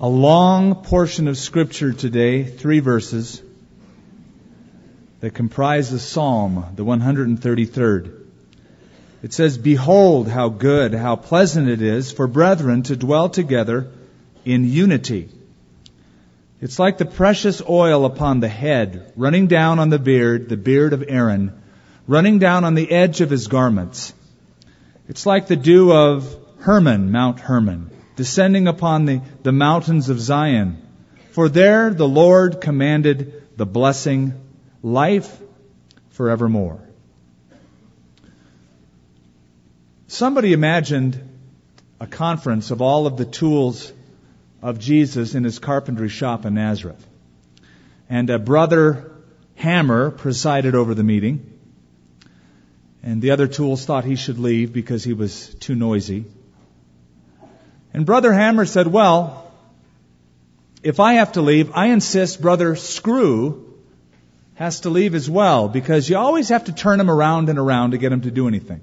a long portion of Scripture today, three verses, that comprise the Psalm, the 133rd. It says, Behold how good, how pleasant it is for brethren to dwell together in unity. It's like the precious oil upon the head, running down on the beard, the beard of Aaron, running down on the edge of his garments. It's like the dew of Hermon, Mount Hermon, descending upon the, the mountains of Zion. For there the Lord commanded the blessing, life forevermore. Somebody imagined a conference of all of the tools of Jesus in his carpentry shop in Nazareth. And a brother Hammer presided over the meeting. And the other tools thought he should leave because he was too noisy. And Brother Hammer said, Well, if I have to leave, I insist Brother Screw has to leave as well because you always have to turn him around and around to get him to do anything.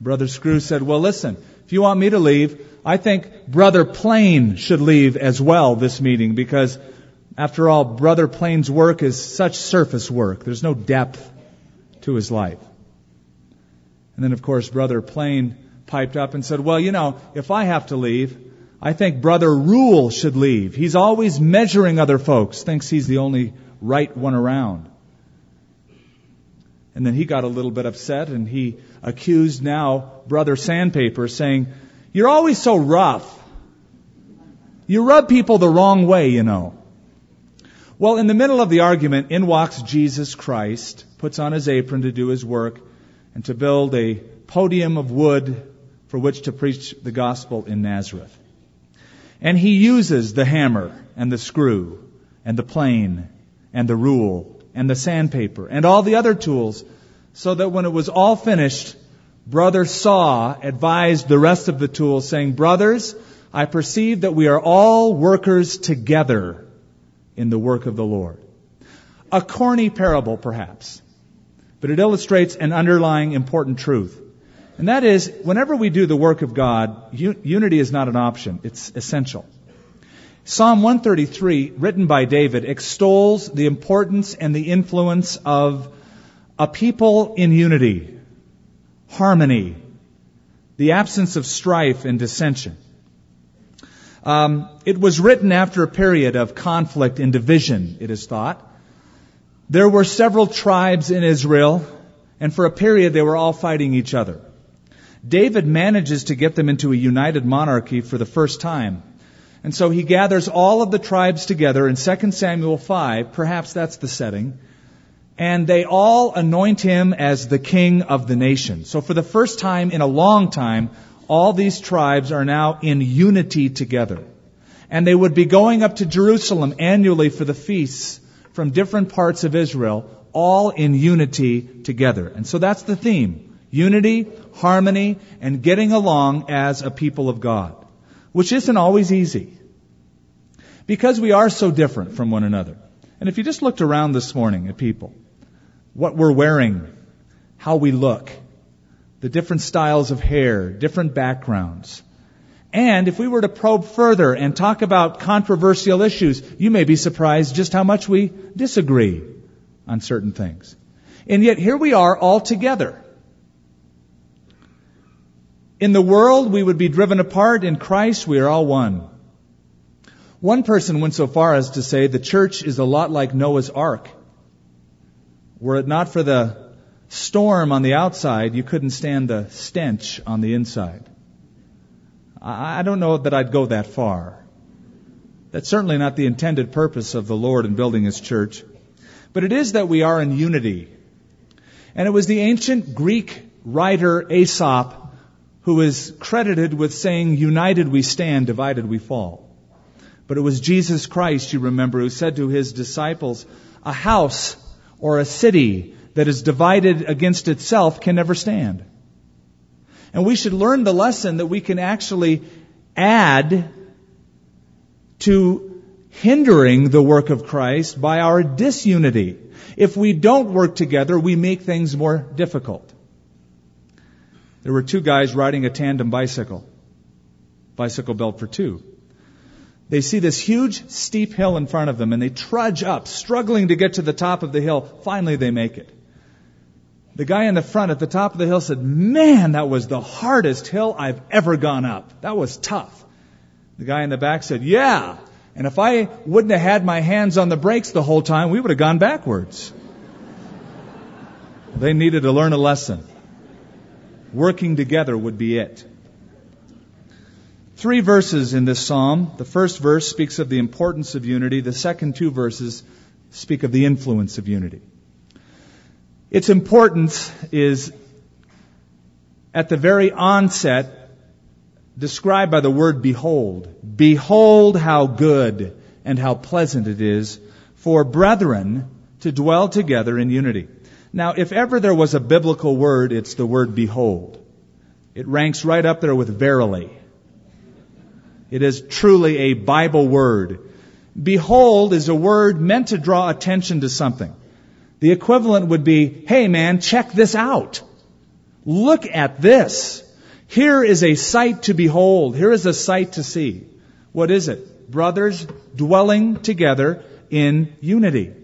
Brother Screw said, Well, listen, if you want me to leave, I think Brother Plane should leave as well this meeting because, after all, Brother Plane's work is such surface work. There's no depth to his life. And then, of course, Brother Plane piped up and said, Well, you know, if I have to leave, I think Brother Rule should leave. He's always measuring other folks, thinks he's the only right one around. And then he got a little bit upset and he accused now Brother Sandpaper, saying, You're always so rough. You rub people the wrong way, you know. Well, in the middle of the argument, in walks Jesus Christ, puts on his apron to do his work, and to build a podium of wood for which to preach the gospel in Nazareth. And he uses the hammer and the screw and the plane and the rule and the sandpaper and all the other tools so that when it was all finished, Brother Saw advised the rest of the tools saying, Brothers, I perceive that we are all workers together in the work of the Lord. A corny parable, perhaps, but it illustrates an underlying important truth. And that is, whenever we do the work of God, unity is not an option, it's essential. Psalm 133, written by David, extols the importance and the influence of a people in unity, harmony, the absence of strife and dissension. Um, it was written after a period of conflict and division, it is thought. There were several tribes in Israel, and for a period they were all fighting each other. David manages to get them into a united monarchy for the first time. And so he gathers all of the tribes together in 2 Samuel 5, perhaps that's the setting, and they all anoint him as the king of the nation. So for the first time in a long time, all these tribes are now in unity together. And they would be going up to Jerusalem annually for the feasts from different parts of Israel, all in unity together. And so that's the theme unity, harmony, and getting along as a people of God, which isn't always easy. Because we are so different from one another. And if you just looked around this morning at people, what we're wearing, how we look, the different styles of hair, different backgrounds. And if we were to probe further and talk about controversial issues, you may be surprised just how much we disagree on certain things. And yet here we are all together. In the world, we would be driven apart. In Christ, we are all one. One person went so far as to say the church is a lot like Noah's ark. Were it not for the storm on the outside, you couldn't stand the stench on the inside. I don't know that I'd go that far. That's certainly not the intended purpose of the Lord in building His church. But it is that we are in unity. And it was the ancient Greek writer Aesop who is credited with saying, United we stand, divided we fall. But it was Jesus Christ, you remember, who said to his disciples, A house or a city that is divided against itself can never stand. And we should learn the lesson that we can actually add to hindering the work of Christ by our disunity. If we don't work together, we make things more difficult. There were two guys riding a tandem bicycle, bicycle built for two. They see this huge, steep hill in front of them and they trudge up, struggling to get to the top of the hill. Finally, they make it. The guy in the front at the top of the hill said, Man, that was the hardest hill I've ever gone up. That was tough. The guy in the back said, Yeah. And if I wouldn't have had my hands on the brakes the whole time, we would have gone backwards. they needed to learn a lesson. Working together would be it. Three verses in this psalm. The first verse speaks of the importance of unity. The second two verses speak of the influence of unity. Its importance is at the very onset described by the word behold. Behold how good and how pleasant it is for brethren to dwell together in unity. Now, if ever there was a biblical word, it's the word behold. It ranks right up there with verily. It is truly a Bible word. Behold is a word meant to draw attention to something. The equivalent would be, hey man, check this out. Look at this. Here is a sight to behold. Here is a sight to see. What is it? Brothers dwelling together in unity.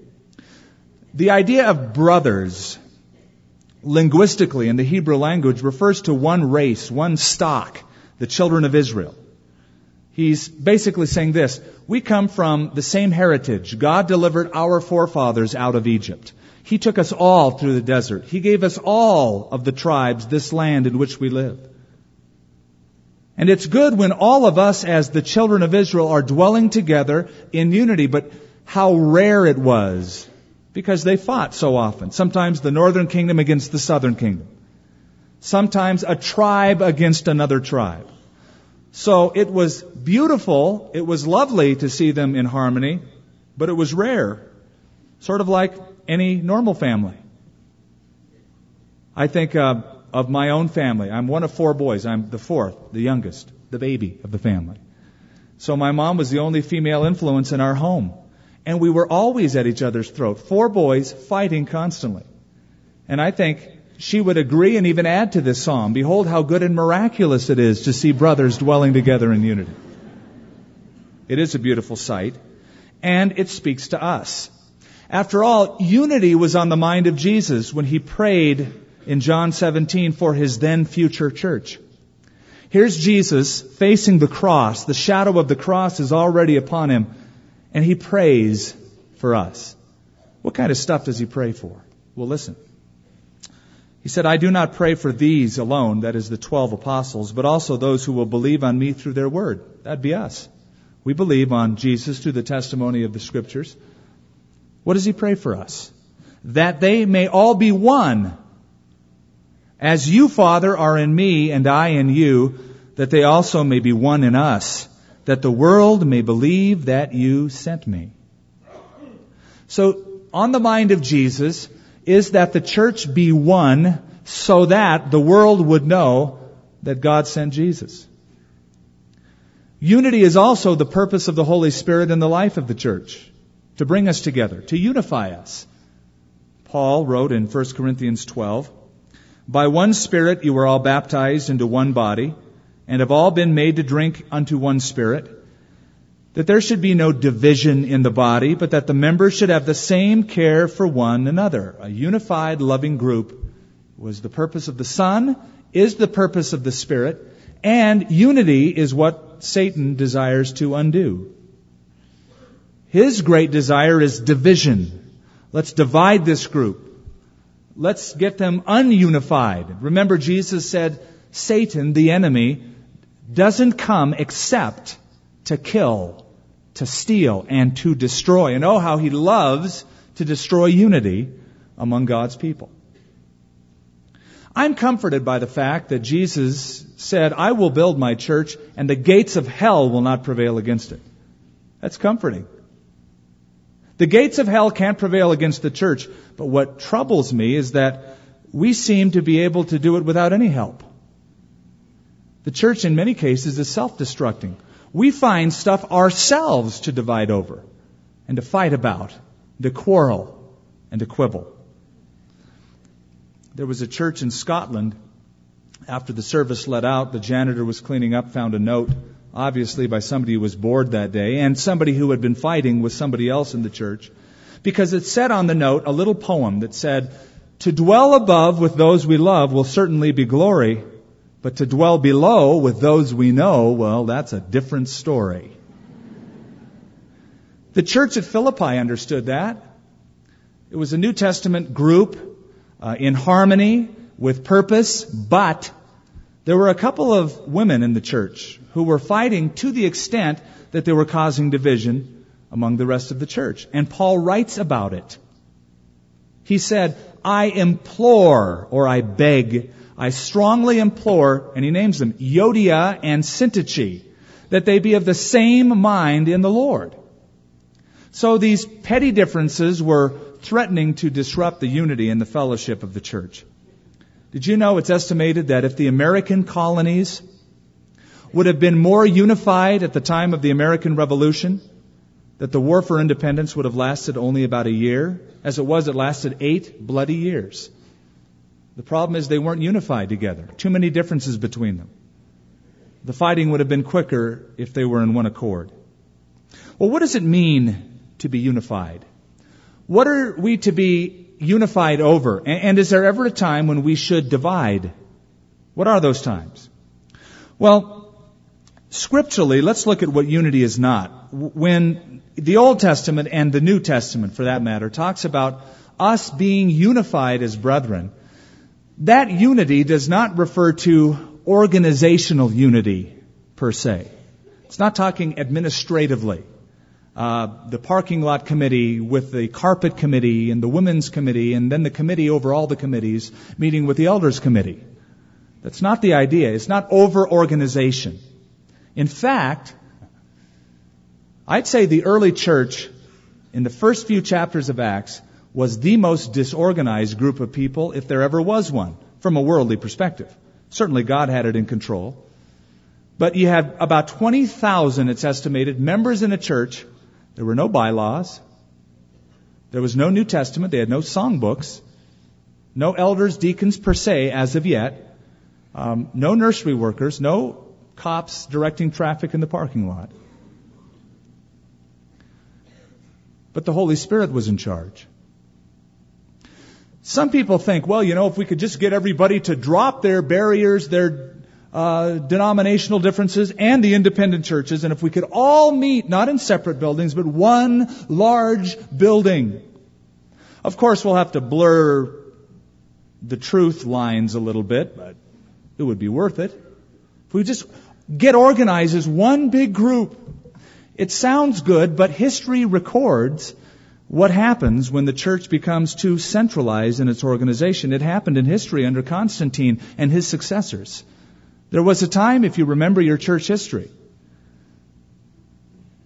The idea of brothers, linguistically in the Hebrew language, refers to one race, one stock, the children of Israel. He's basically saying this, we come from the same heritage. God delivered our forefathers out of Egypt. He took us all through the desert. He gave us all of the tribes this land in which we live. And it's good when all of us as the children of Israel are dwelling together in unity, but how rare it was because they fought so often. Sometimes the northern kingdom against the southern kingdom. Sometimes a tribe against another tribe. So it was beautiful, it was lovely to see them in harmony, but it was rare. Sort of like any normal family. I think uh, of my own family. I'm one of four boys. I'm the fourth, the youngest, the baby of the family. So my mom was the only female influence in our home. And we were always at each other's throat. Four boys fighting constantly. And I think she would agree and even add to this psalm. Behold how good and miraculous it is to see brothers dwelling together in unity. It is a beautiful sight. And it speaks to us. After all, unity was on the mind of Jesus when he prayed in John 17 for his then future church. Here's Jesus facing the cross. The shadow of the cross is already upon him, and he prays for us. What kind of stuff does he pray for? Well, listen. He said, I do not pray for these alone, that is the twelve apostles, but also those who will believe on me through their word. That'd be us. We believe on Jesus through the testimony of the scriptures. What does he pray for us? That they may all be one. As you, Father, are in me and I in you, that they also may be one in us, that the world may believe that you sent me. So, on the mind of Jesus is that the church be one so that the world would know that God sent Jesus. Unity is also the purpose of the Holy Spirit in the life of the church to bring us together, to unify us. Paul wrote in 1 Corinthians 12, By one Spirit you were all baptized into one body, and have all been made to drink unto one Spirit, that there should be no division in the body, but that the members should have the same care for one another. A unified, loving group was the purpose of the Son, is the purpose of the Spirit, and unity is what Satan desires to undo. His great desire is division. Let's divide this group. Let's get them ununified. Remember, Jesus said, Satan, the enemy, doesn't come except to kill, to steal, and to destroy. And oh, how he loves to destroy unity among God's people. I'm comforted by the fact that Jesus said, I will build my church and the gates of hell will not prevail against it. That's comforting. The gates of hell can't prevail against the church, but what troubles me is that we seem to be able to do it without any help. The church, in many cases, is self destructing. We find stuff ourselves to divide over and to fight about, to quarrel and to quibble. There was a church in Scotland. After the service let out, the janitor was cleaning up, found a note obviously by somebody who was bored that day, and somebody who had been fighting with somebody else in the church, because it said on the note a little poem that said, To dwell above with those we love will certainly be glory, but to dwell below with those we know, well, that's a different story. The church at Philippi understood that. It was a New Testament group uh, in harmony with purpose, but there were a couple of women in the church who were fighting to the extent that they were causing division among the rest of the church. And Paul writes about it. He said, I implore, or I beg, I strongly implore, and he names them, Euodia and Syntyche, that they be of the same mind in the Lord. So these petty differences were threatening to disrupt the unity and the fellowship of the church. Did you know it's estimated that if the American colonies would have been more unified at the time of the American Revolution, that the war for independence would have lasted only about a year? As it was, it lasted eight bloody years. The problem is they weren't unified together. Too many differences between them. The fighting would have been quicker if they were in one accord. Well, what does it mean to be unified? What are we to be unified over? And is there ever a time when we should divide? What are those times? Well, scripturally, let's look at what unity is not. When the Old Testament and the New Testament, for that matter, talks about us being unified as brethren, that unity does not refer to organizational unity per se. It's not talking administratively uh, the parking lot committee with the carpet committee and the women's committee and then the committee over all the committees meeting with the elders committee. That's not the idea. It's not over organization. In fact, I'd say the early church in the first few chapters of Acts was the most disorganized group of people if there ever was one from a worldly perspective. Certainly God had it in control. But you had about 20,000, it's estimated, members in a church there were no bylaws. There was no New Testament. They had no songbooks. No elders, deacons per se as of yet. Um, no nursery workers. No cops directing traffic in the parking lot. But the Holy Spirit was in charge. Some people think, well, you know, if we could just get everybody to drop their barriers, their uh, denominational differences and the independent churches, and if we could all meet, not in separate buildings, but one large building. Of course, we'll have to blur the truth lines a little bit, but it would be worth it. If we just get organized as one big group, it sounds good, but history records what happens when the church becomes too centralized in its organization. It happened in history under Constantine and his successors. There was a time, if you remember your church history,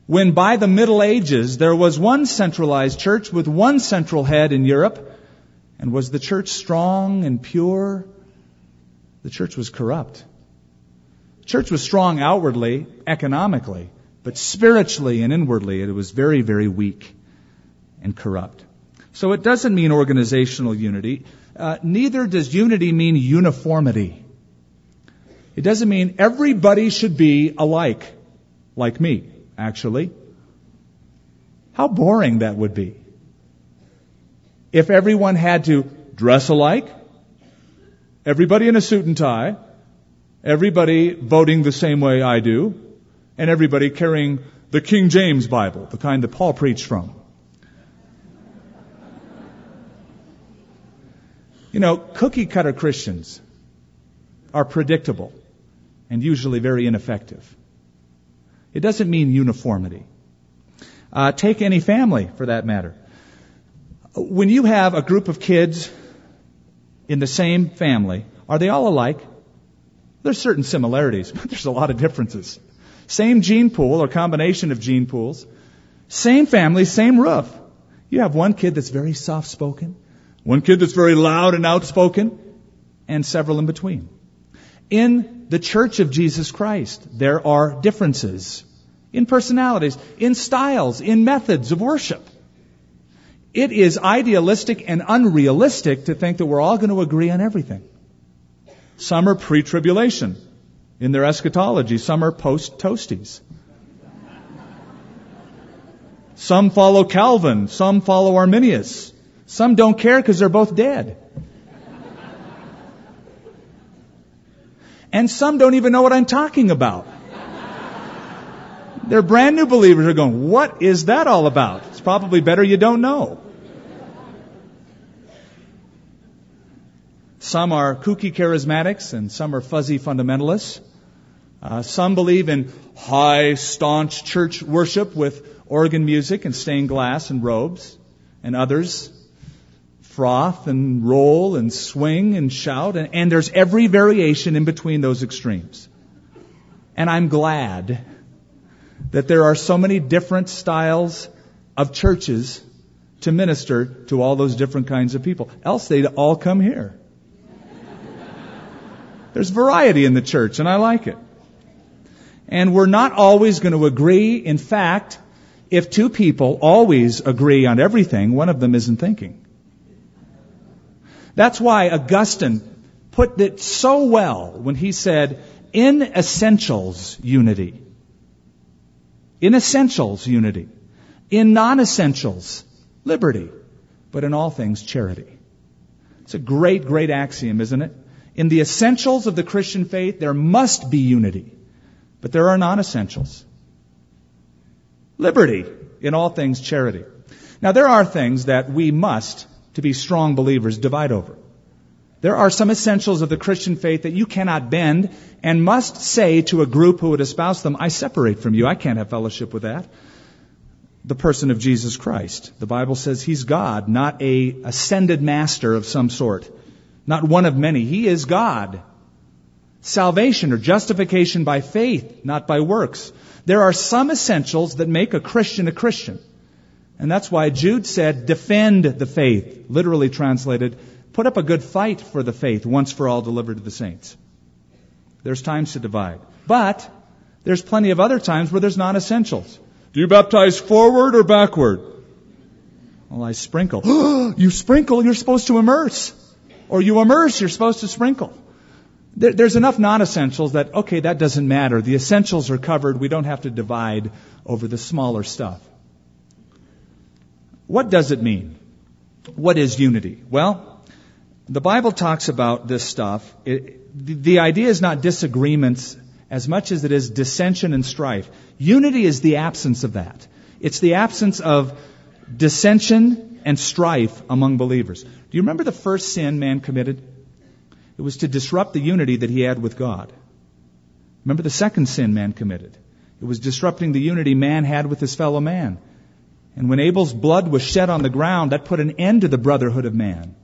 when by the Middle Ages there was one centralized church with one central head in Europe. And was the church strong and pure? The church was corrupt. The church was strong outwardly, economically, but spiritually and inwardly it was very, very weak and corrupt. So it doesn't mean organizational unity. Uh, neither does unity mean uniformity. It doesn't mean everybody should be alike, like me, actually. How boring that would be. If everyone had to dress alike, everybody in a suit and tie, everybody voting the same way I do, and everybody carrying the King James Bible, the kind that Paul preached from. You know, cookie cutter Christians are predictable and usually very ineffective. It doesn't mean uniformity. Uh, take any family, for that matter. When you have a group of kids in the same family, are they all alike? There's certain similarities, but there's a lot of differences. Same gene pool or combination of gene pools. Same family, same roof. You have one kid that's very soft spoken, one kid that's very loud and outspoken, and several in between. In the church of Jesus Christ, there are differences in personalities, in styles, in methods of worship. It is idealistic and unrealistic to think that we're all going to agree on everything. Some are pre-tribulation in their eschatology. Some are post toasties. Some follow Calvin. Some follow Arminius. Some don't care because they're both dead. And some don't even know what I'm talking about. They're brand new believers are going, what is that all about? It's probably better you don't know. Some are kooky charismatics and some are fuzzy fundamentalists. Uh, some believe in high, staunch church worship with organ music and stained glass and robes. And others froth and roll and swing and shout. And, and there's every variation in between those extremes. And I'm glad that there are so many different styles of churches to minister to all those different kinds of people. Else they'd all come here. There's variety in the church, and I like it. And we're not always going to agree. In fact, if two people always agree on everything, one of them isn't thinking. That's why Augustine put it so well when he said, in essentials, unity. In essentials, unity. In non-essentials, liberty. But in all things, charity. It's a great, great axiom, isn't it? In the essentials of the Christian faith, there must be unity. But there are non-essentials. Liberty. In all things, charity. Now there are things that we must, to be strong believers, divide over. There are some essentials of the Christian faith that you cannot bend and must say to a group who would espouse them, I separate from you. I can't have fellowship with that. The person of Jesus Christ. The Bible says he's God, not a ascended master of some sort. Not one of many. He is God. Salvation or justification by faith, not by works. There are some essentials that make a Christian a Christian. And that's why Jude said, defend the faith. Literally translated, put up a good fight for the faith once for all delivered to the saints. There's times to divide. But there's plenty of other times where there's non-essentials. Do you baptize forward or backward? Well, I sprinkle. you sprinkle, you're supposed to immerse. Or you immerse, you're supposed to sprinkle. There, there's enough non-essentials that, okay, that doesn't matter. The essentials are covered. We don't have to divide over the smaller stuff. What does it mean? What is unity? Well, the Bible talks about this stuff. It, the, the idea is not disagreements as much as it is dissension and strife. Unity is the absence of that. It's the absence of dissension and strife among believers. Do you remember the first sin man committed? It was to disrupt the unity that he had with God. Remember the second sin man committed? It was disrupting the unity man had with his fellow man. And when Abel's blood was shed on the ground, that put an end to the brotherhood of man.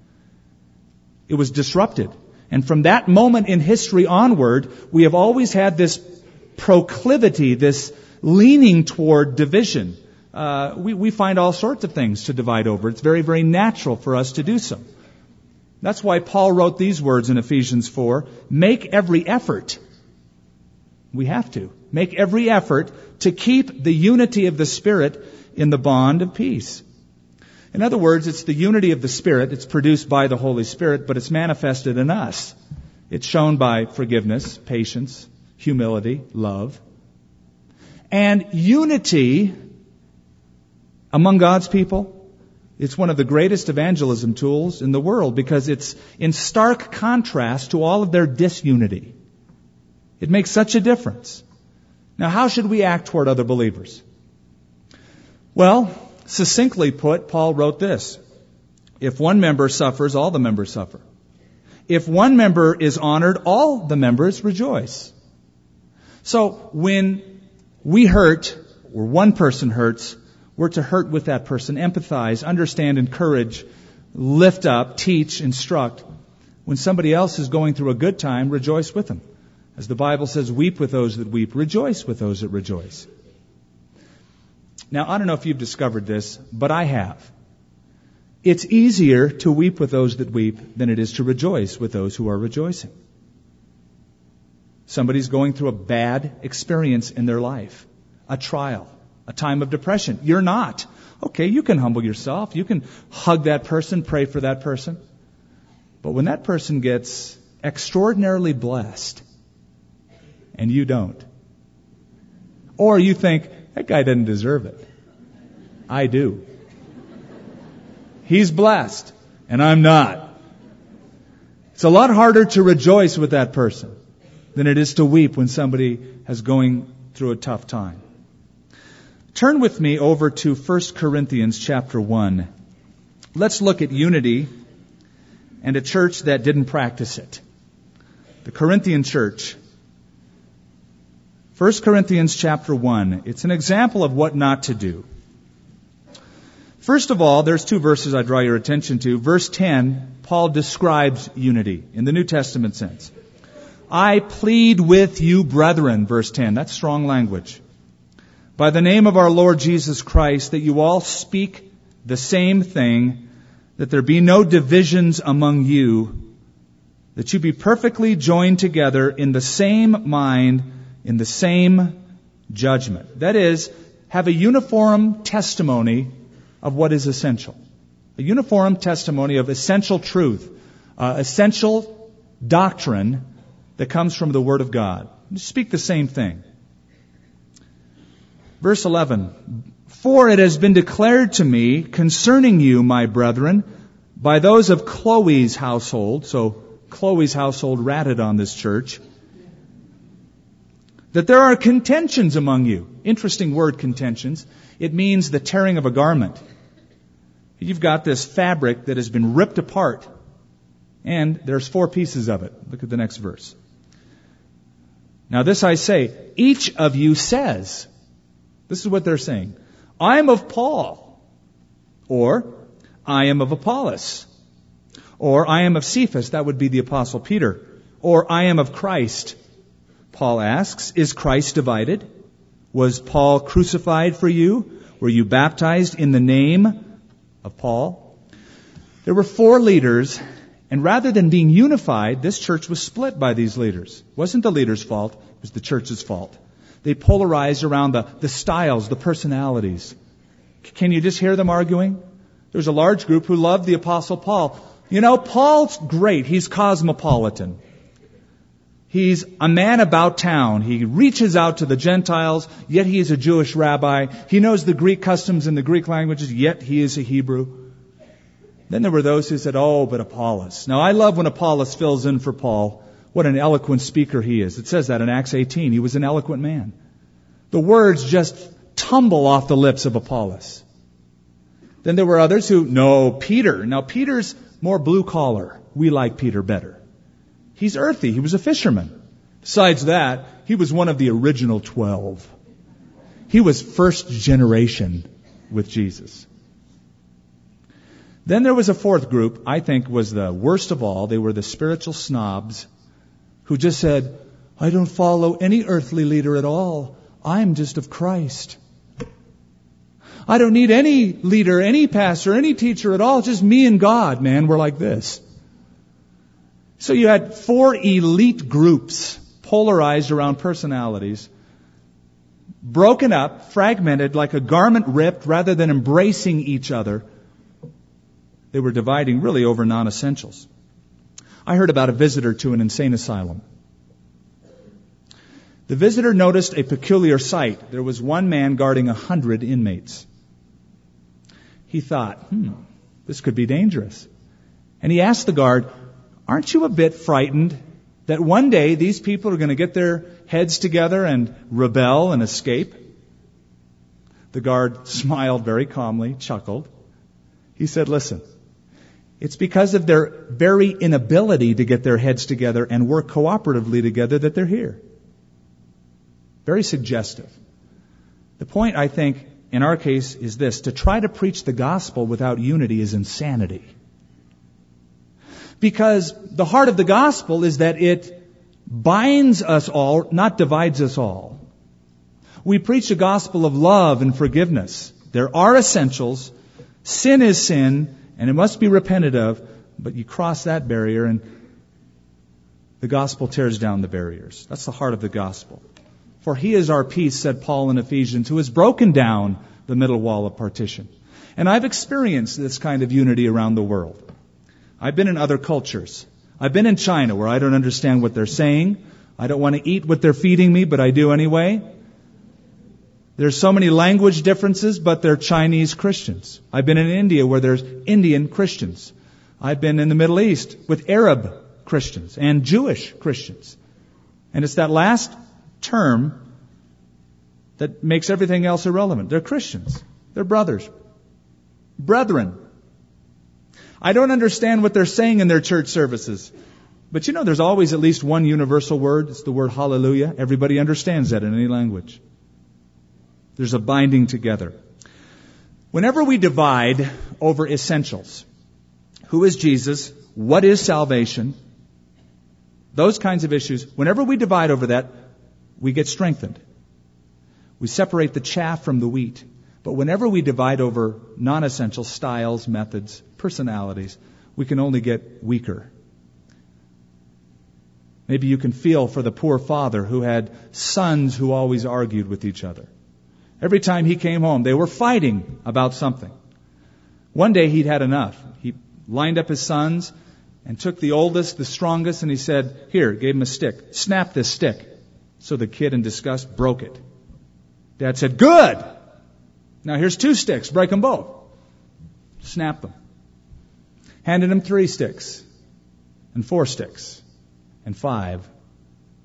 It was disrupted. And from that moment in history onward, we have always had this proclivity, this leaning toward division uh, we, we find all sorts of things to divide over. It's very, very natural for us to do so. That's why Paul wrote these words in Ephesians 4 make every effort. We have to. Make every effort to keep the unity of the Spirit in the bond of peace. In other words, it's the unity of the Spirit. It's produced by the Holy Spirit, but it's manifested in us. It's shown by forgiveness, patience, humility, love. And unity among God's people, it's one of the greatest evangelism tools in the world because it's in stark contrast to all of their disunity. It makes such a difference. Now, how should we act toward other believers? Well, succinctly put, Paul wrote this. If one member suffers, all the members suffer. If one member is honored, all the members rejoice. So when we hurt, or one person hurts, we're to hurt with that person, empathize, understand, encourage, lift up, teach, instruct. When somebody else is going through a good time, rejoice with them. As the Bible says, weep with those that weep, rejoice with those that rejoice. Now, I don't know if you've discovered this, but I have. It's easier to weep with those that weep than it is to rejoice with those who are rejoicing. Somebody's going through a bad experience in their life, a trial a time of depression. You're not. Okay, you can humble yourself. You can hug that person, pray for that person. But when that person gets extraordinarily blessed and you don't. Or you think, that guy doesn't deserve it. I do. He's blessed, and I'm not. It's a lot harder to rejoice with that person than it is to weep when somebody is going through a tough time. Turn with me over to 1 Corinthians chapter 1. Let's look at unity and a church that didn't practice it. The Corinthian church. 1 Corinthians chapter 1. It's an example of what not to do. First of all, there's two verses I draw your attention to. Verse 10, Paul describes unity in the New Testament sense. I plead with you, brethren, verse 10. That's strong language. By the name of our Lord Jesus Christ, that you all speak the same thing, that there be no divisions among you, that you be perfectly joined together in the same mind, in the same judgment. That is, have a uniform testimony of what is essential. A uniform testimony of essential truth, uh, essential doctrine that comes from the Word of God. Speak the same thing. Verse 11. For it has been declared to me concerning you, my brethren, by those of Chloe's household, so Chloe's household ratted on this church, that there are contentions among you. Interesting word, contentions. It means the tearing of a garment. You've got this fabric that has been ripped apart, and there's four pieces of it. Look at the next verse. Now, this I say, each of you says, this is what they're saying, I am of Paul, or I am of Apollos, or I am of Cephas, that would be the Apostle Peter, or I am of Christ. Paul asks, Is Christ divided? Was Paul crucified for you? Were you baptized in the name of Paul. There were four leaders, and rather than being unified, this church was split by these leaders. It wasn't the leader's fault, it was the church's fault. They polarized around the, the styles, the personalities. Can you just hear them arguing? There was a large group who loved the Apostle Paul. You know, Paul's great. He's cosmopolitan. He's a man about town. He reaches out to the Gentiles, yet he is a Jewish rabbi. He knows the Greek customs and the Greek languages, yet he is a Hebrew. Then there were those who said, oh, but Apollos. Now I love when Apollos fills in for Paul. What an eloquent speaker he is. It says that in Acts 18. He was an eloquent man. The words just tumble off the lips of Apollos. Then there were others who, no, Peter. Now Peter's more blue collar. We like Peter better. He's earthy. He was a fisherman. Besides that, he was one of the original twelve. He was first generation with Jesus. Then there was a fourth group, I think was the worst of all. They were the spiritual snobs who just said, I don't follow any earthly leader at all. I'm just of Christ. I don't need any leader, any pastor, any teacher at all. Just me and God, man. We're like this. So you had four elite groups polarized around personalities, broken up, fragmented, like a garment ripped, rather than embracing each other. They were dividing really over non essentials. I heard about a visitor to an insane asylum. The visitor noticed a peculiar sight. There was one man guarding a hundred inmates. He thought, hmm, this could be dangerous. And he asked the guard, Aren't you a bit frightened that one day these people are going to get their heads together and rebel and escape? The guard smiled very calmly, chuckled. He said, Listen, it's because of their very inability to get their heads together and work cooperatively together that they're here. Very suggestive. The point, I think, in our case is this to try to preach the gospel without unity is insanity. Because the heart of the gospel is that it binds us all, not divides us all. We preach a gospel of love and forgiveness. There are essentials. Sin is sin, and it must be repented of, but you cross that barrier and the gospel tears down the barriers. That's the heart of the gospel. For he is our peace, said Paul in Ephesians, who has broken down the middle wall of partition. And I've experienced this kind of unity around the world. I've been in other cultures. I've been in China where I don't understand what they're saying. I don't want to eat what they're feeding me, but I do anyway. There's so many language differences, but they're Chinese Christians. I've been in India where there's Indian Christians. I've been in the Middle East with Arab Christians and Jewish Christians. And it's that last term that makes everything else irrelevant. They're Christians. They're brothers. Brethren. I don't understand what they're saying in their church services. But you know, there's always at least one universal word. It's the word hallelujah. Everybody understands that in any language. There's a binding together. Whenever we divide over essentials, who is Jesus? What is salvation? Those kinds of issues, whenever we divide over that, we get strengthened. We separate the chaff from the wheat. But whenever we divide over non essential styles, methods, personalities, we can only get weaker. Maybe you can feel for the poor father who had sons who always argued with each other. Every time he came home, they were fighting about something. One day he'd had enough. He lined up his sons and took the oldest, the strongest, and he said, Here, gave him a stick. Snap this stick. So the kid, in disgust, broke it. Dad said, Good! Now here's two sticks. Break them both. Snap them. Handed him three sticks, and four sticks, and five,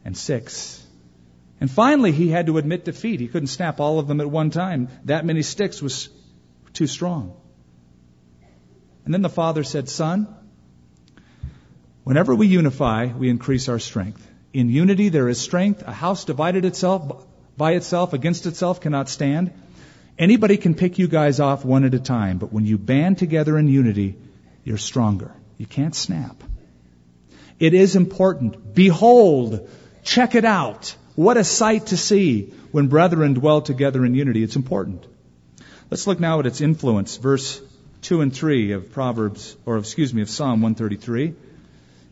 and six, and finally, he had to admit defeat. He couldn't snap all of them at one time. That many sticks was too strong. And then the father said, Son, whenever we unify, we increase our strength. In unity, there is strength. A house divided itself by itself against itself cannot stand. Anybody can pick you guys off one at a time, but when you band together in unity, you're stronger. You can't snap. It is important. Behold, check it out. What a sight to see when brethren dwell together in unity. It's important. Let's look now at its influence. Verse 2 and 3 of Proverbs, or excuse me, of Psalm 133.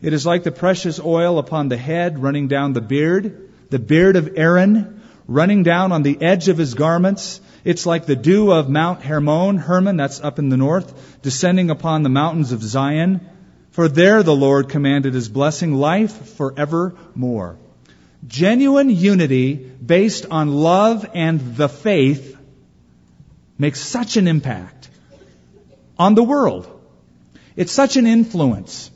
It is like the precious oil upon the head running down the beard, the beard of Aaron running down on the edge of his garments. It's like the dew of Mount Hermon, Hermon, that's up in the north, descending upon the mountains of Zion. For there the Lord commanded his blessing, life forevermore. Genuine unity based on love and the faith makes such an impact on the world. It's such an influence.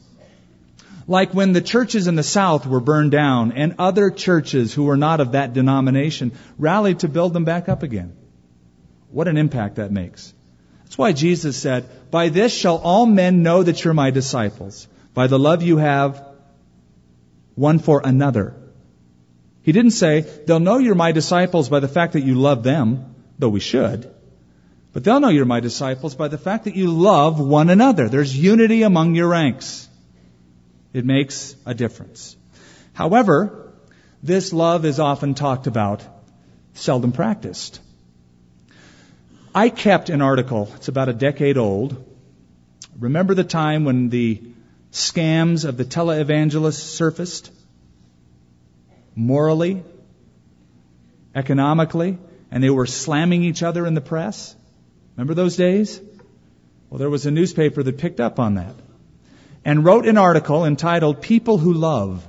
Like when the churches in the South were burned down and other churches who were not of that denomination rallied to build them back up again. What an impact that makes. That's why Jesus said, By this shall all men know that you're my disciples, by the love you have one for another. He didn't say, they'll know you're my disciples by the fact that you love them, though we should. But they'll know you're my disciples by the fact that you love one another. There's unity among your ranks. It makes a difference. However, this love is often talked about, seldom practiced. I kept an article, it's about a decade old. Remember the time when the scams of the televangelists surfaced? morally, economically, and they were slamming each other in the press. Remember those days? Well, there was a newspaper that picked up on that and wrote an article entitled People Who Love.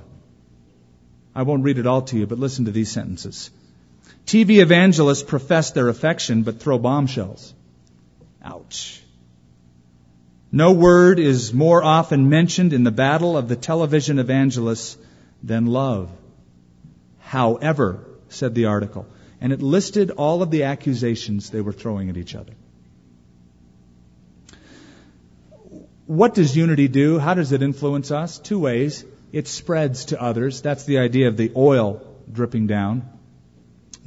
I won't read it all to you, but listen to these sentences. TV evangelists profess their affection but throw bombshells. Ouch. No word is more often mentioned in the battle of the television evangelists than love. However, said the article, and it listed all of the accusations they were throwing at each other. What does unity do? How does it influence us? Two ways. It spreads to others. That's the idea of the oil dripping down.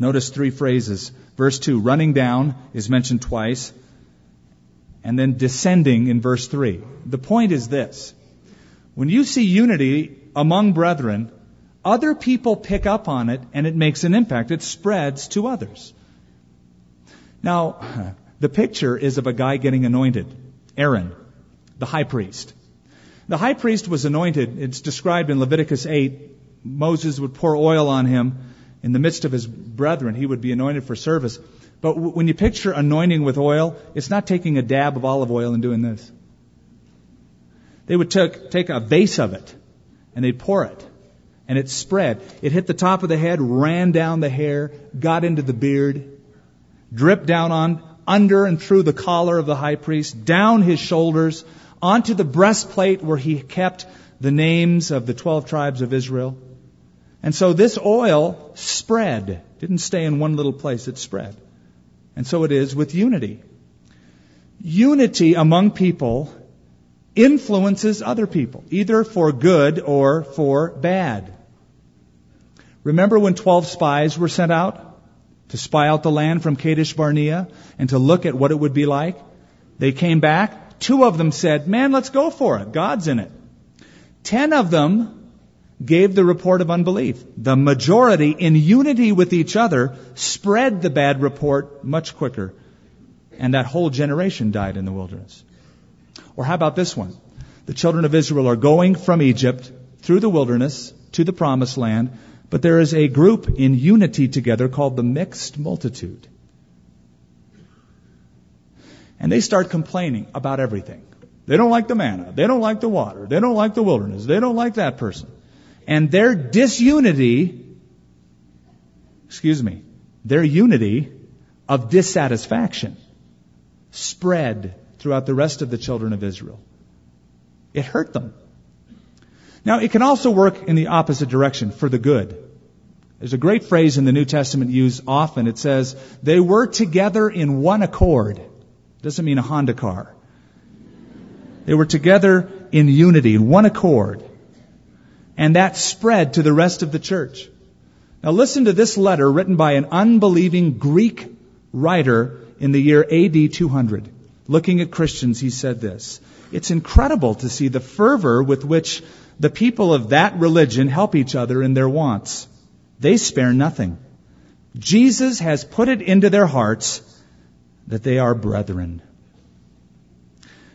Notice three phrases. Verse 2, running down is mentioned twice, and then descending in verse 3. The point is this. When you see unity among brethren, other people pick up on it and it makes an impact. It spreads to others. Now, the picture is of a guy getting anointed. Aaron, the high priest. The high priest was anointed. It's described in Leviticus 8. Moses would pour oil on him in the midst of his brethren. He would be anointed for service. But when you picture anointing with oil, it's not taking a dab of olive oil and doing this. They would take, take a vase of it and they'd pour it and it spread. It hit the top of the head, ran down the hair, got into the beard, dripped down on under and through the collar of the high priest, down his shoulders, onto the breastplate where he kept the names of the 12 tribes of Israel. And so this oil spread. Didn't stay in one little place, it spread. And so it is with unity. Unity among people influences other people, either for good or for bad. Remember when 12 spies were sent out to spy out the land from Kadesh Barnea and to look at what it would be like? They came back. Two of them said, man, let's go for it. God's in it. Ten of them gave the report of unbelief. The majority, in unity with each other, spread the bad report much quicker. And that whole generation died in the wilderness. Or how about this one? The children of Israel are going from Egypt through the wilderness to the promised land, but there is a group in unity together called the mixed multitude. And they start complaining about everything. They don't like the manna. They don't like the water. They don't like the wilderness. They don't like that person. And their disunity, excuse me, their unity of dissatisfaction spread throughout the rest of the children of Israel. It hurt them. Now, it can also work in the opposite direction for the good. There's a great phrase in the New Testament used often. It says, they were together in one accord. Doesn't mean a Honda car. They were together in unity, in one accord. And that spread to the rest of the church. Now listen to this letter written by an unbelieving Greek writer in the year AD 200. Looking at Christians, he said this. It's incredible to see the fervor with which the people of that religion help each other in their wants. They spare nothing. Jesus has put it into their hearts that they are brethren.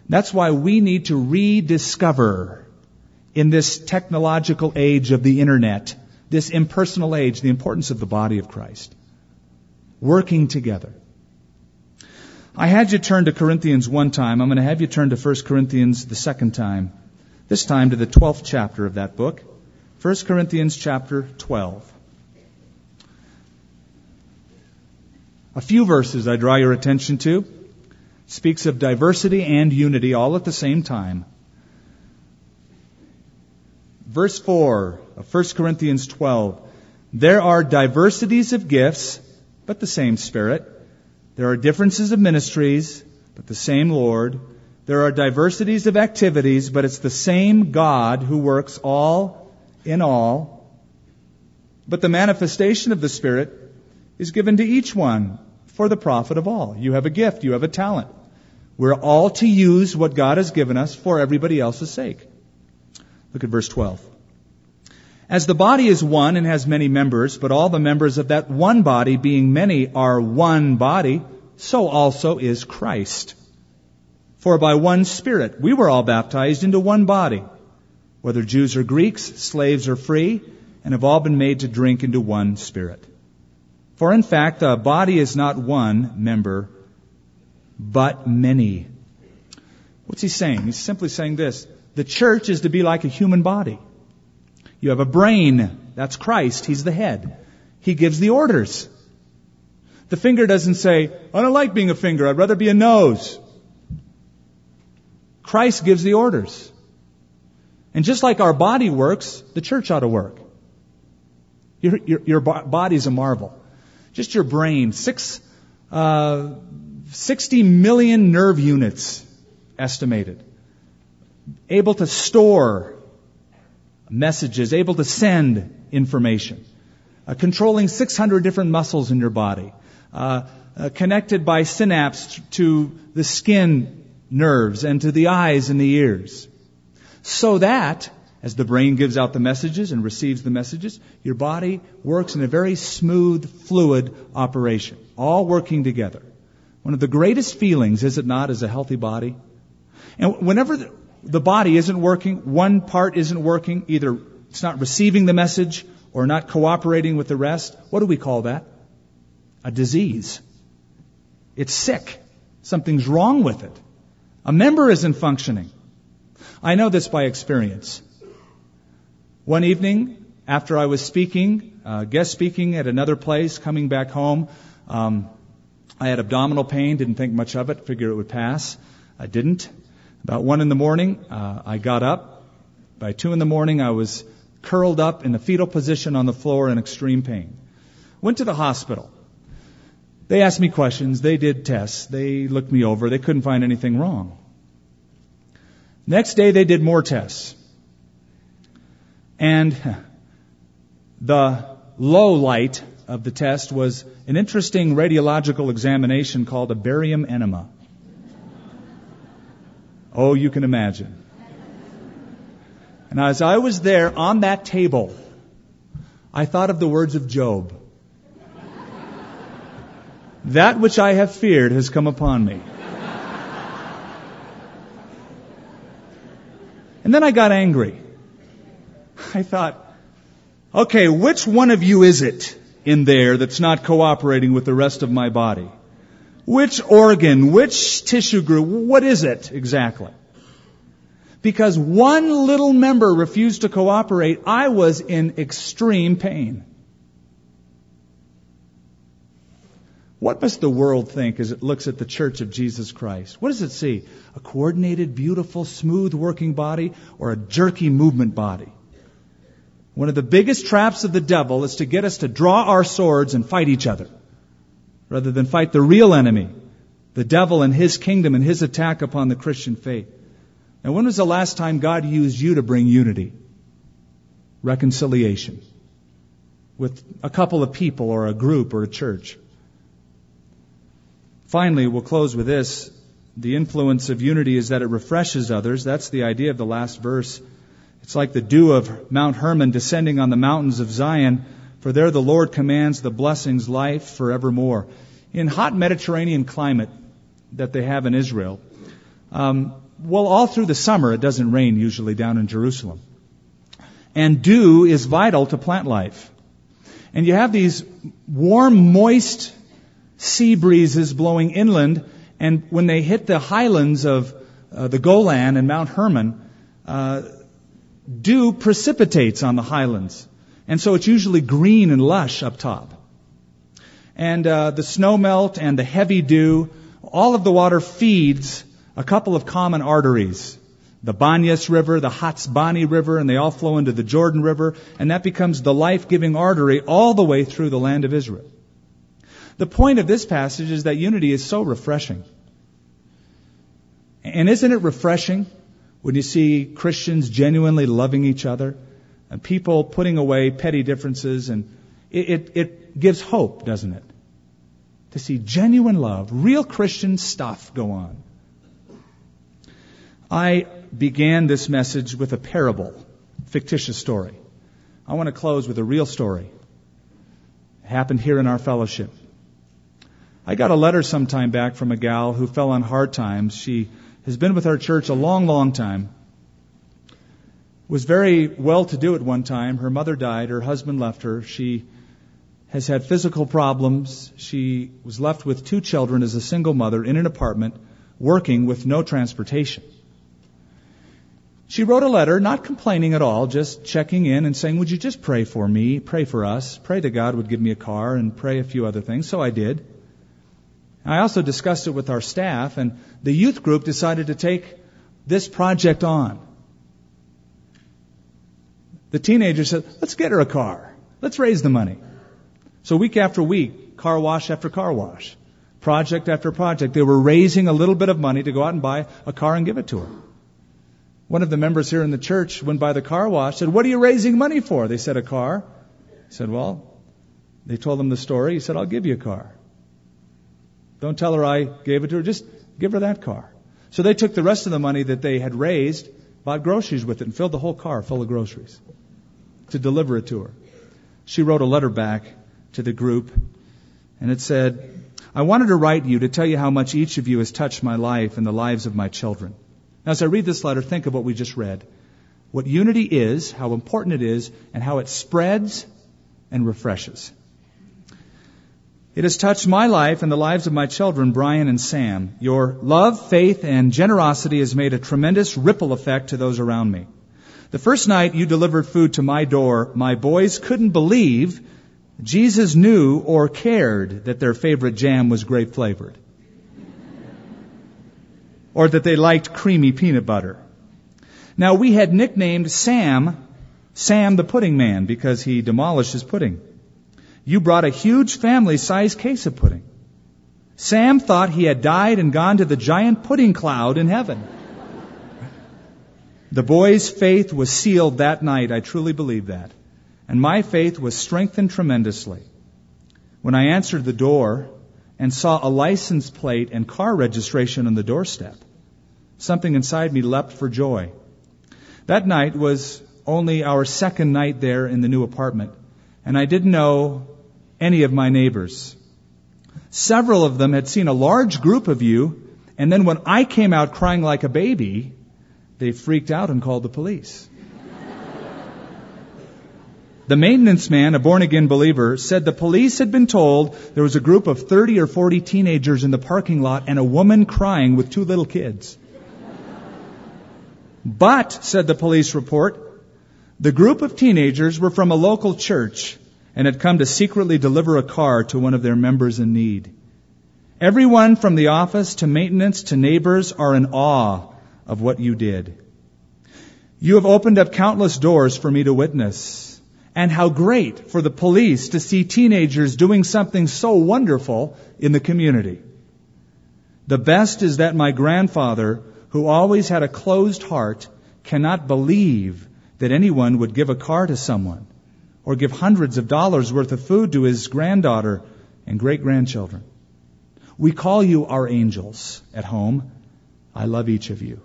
That's why we need to rediscover in this technological age of the internet, this impersonal age, the importance of the body of Christ. Working together. I had you turn to Corinthians one time. I'm going to have you turn to 1 Corinthians the second time. This time to the 12th chapter of that book. 1 Corinthians chapter 12. A few verses I draw your attention to. Speaks of diversity and unity all at the same time. Verse 4 of 1 Corinthians 12. There are diversities of gifts, but the same Spirit. There are differences of ministries, but the same Lord. There are diversities of activities, but it's the same God who works all in all. But the manifestation of the Spirit is given to each one for the profit of all. You have a gift, you have a talent. We're all to use what God has given us for everybody else's sake. Look at verse 12. As the body is one and has many members, but all the members of that one body, being many, are one body, so also is Christ. For by one Spirit we were all baptized into one body, whether Jews or Greeks, slaves or free, and have all been made to drink into one Spirit. For in fact, the body is not one member, but many. What's he saying? He's simply saying this. The church is to be like a human body. You have a brain. That's Christ. He's the head. He gives the orders. The finger doesn't say, I don't like being a finger. I'd rather be a nose. Christ gives the orders. And just like our body works, the church ought to work. Your, your, your body's a marvel. Just your brain, six, uh, 60 million nerve units estimated. Able to store messages, able to send information, uh, controlling 600 different muscles in your body, uh, uh, connected by synapse to the skin nerves and to the eyes and the ears. So that, as the brain gives out the messages and receives the messages, your body works in a very smooth, fluid operation, all working together. One of the greatest feelings, is it not, is a healthy body? And whenever the, body isn't working, one part isn't working, either it's not receiving the message or not cooperating with the rest, what do we call that? A disease. It's sick. Something's wrong with it. A member isn't functioning. I know this by experience. One evening, after I was speaking, uh, guest speaking at another place, coming back home, um, I had abdominal pain, didn't think much of it, figured it would pass. I didn't. About one in the morning, uh, I got up. By two in the morning, I was curled up in a fetal position on the floor in extreme pain. Went to the hospital. They asked me questions. They did tests. They looked me over. They couldn't find anything wrong. Next day, they did more tests. And the low light of the test was an interesting radiological examination called a barium enema. Oh, you can imagine. And as I was there on that table, I thought of the words of Job. That which I have feared has come upon me. And then I got angry. I thought, okay, which one of you is it in there that's not cooperating with the rest of my body? Which organ, which tissue group, what is it exactly? Because one little member refused to cooperate, I was in extreme pain. What must the world think as it looks at the church of Jesus Christ? What does it see? A coordinated, beautiful, smooth working body or a jerky movement body? One of the biggest traps of the devil is to get us to draw our swords and fight each other rather than fight the real enemy, the devil and his kingdom and his attack upon the Christian faith. Now, when was the last time God used you to bring unity, reconciliation with a couple of people or a group or a church? Finally, we'll close with this. The influence of unity is that it refreshes others. That's the idea of the last verse. It's like the dew of Mount Hermon descending on the mountains of Zion for there the Lord commands the blessings, life forevermore. In hot Mediterranean climate that they have in Israel, um, well, all through the summer it doesn't rain usually down in Jerusalem. And dew is vital to plant life. And you have these warm, moist sea breezes blowing inland, and when they hit the highlands of uh, the Golan and Mount Hermon, uh, dew precipitates on the highlands. And so it's usually green and lush up top. And uh, the snow melt and the heavy dew, all of the water feeds a couple of common arteries. The Banyas River, the Hatzbani River, and they all flow into the Jordan River, and that becomes the life-giving artery all the way through the land of Israel. The point of this passage is that unity is so refreshing. And isn't it refreshing when you see Christians genuinely loving each other? and people putting away petty differences, and it, it, gives hope, doesn't it? To see genuine love, real Christian stuff go on. I began this message with a parable, fictitious story. I want to close with a real story. It happened here in our fellowship. I got a letter some time back from a gal who fell on hard times. She has been with our church a long, long time was very well to do at one time. Her mother died, her husband left her. She has had physical problems. She was left with two children as a single mother in an apartment, working with no transportation. She wrote a letter, not complaining at all, just checking in and saying, Would you just pray for me, pray for us, pray that God would give me a car, and pray a few other things. So I did. I also discussed it with our staff, and the youth group decided to take this project on. The teenager said, let's get her a car. Let's raise the money. So week after week, car wash after car wash, project after project, they were raising a little bit of money to go out and buy a car and give it to her. One of the members here in the church went by the car wash, and said, what are you raising money for? They said, a car. He said, well, they told him the story. He said, I'll give you a car. Don't tell her I gave it to her. Just give her that car. So they took the rest of the money that they had raised, bought groceries with it, and filled the whole car full of groceries to deliver it to her. She wrote a letter back to the group, and it said, I wanted to write you to tell you how much each of you has touched my life and the lives of my children. Now, as I read this letter, think of what we just read. What unity is, how important it is, and how it spreads and refreshes. It has touched my life and the lives of my children, Brian and Sam. Your love, faith, and generosity has made a tremendous ripple effect to those around me. The first night you delivered food to my door, my boys couldn't believe Jesus knew or cared that their favorite jam was grape flavored. or that they liked creamy peanut butter. Now we had nicknamed Sam, Sam the Pudding Man because he demolished his pudding. You brought a huge family sized case of pudding. Sam thought he had died and gone to the giant pudding cloud in heaven. The boy's faith was sealed that night. I truly believe that. And my faith was strengthened tremendously. When I answered the door and saw a license plate and car registration on the doorstep, something inside me leapt for joy. That night was only our second night there in the new apartment, and I didn't know any of my neighbors. Several of them had seen a large group of you, and then when I came out crying like a baby, they freaked out and called the police. The maintenance man, a born again believer, said the police had been told there was a group of 30 or 40 teenagers in the parking lot and a woman crying with two little kids. But, said the police report, the group of teenagers were from a local church and had come to secretly deliver a car to one of their members in need. Everyone from the office to maintenance to neighbors are in awe of what you did. You have opened up countless doors for me to witness. And how great for the police to see teenagers doing something so wonderful in the community. The best is that my grandfather, who always had a closed heart, cannot believe that anyone would give a car to someone or give hundreds of dollars worth of food to his granddaughter and great grandchildren. We call you our angels at home. I love each of you.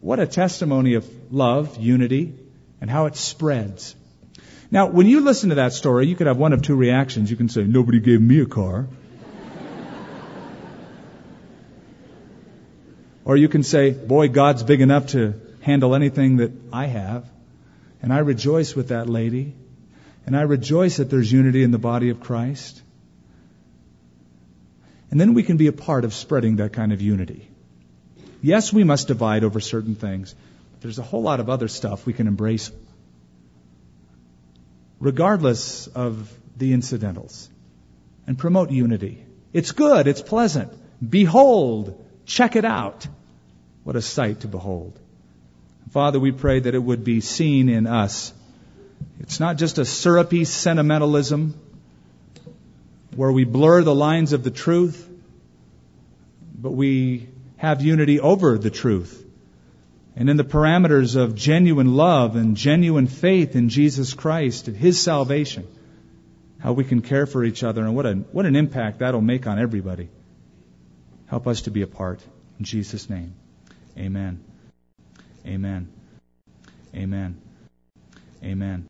What a testimony of love, unity, and how it spreads. Now, when you listen to that story, you could have one of two reactions. You can say, Nobody gave me a car. or you can say, Boy, God's big enough to handle anything that I have. And I rejoice with that lady. And I rejoice that there's unity in the body of Christ. And then we can be a part of spreading that kind of unity. Yes, we must divide over certain things. There's a whole lot of other stuff we can embrace regardless of the incidentals and promote unity. It's good. It's pleasant. Behold. Check it out. What a sight to behold. Father, we pray that it would be seen in us. It's not just a syrupy sentimentalism where we blur the lines of the truth, but we have unity over the truth. And in the parameters of genuine love and genuine faith in Jesus Christ and His salvation, how we can care for each other and what, a, what an impact that'll make on everybody. Help us to be a part. In Jesus' name, amen. Amen. Amen. Amen.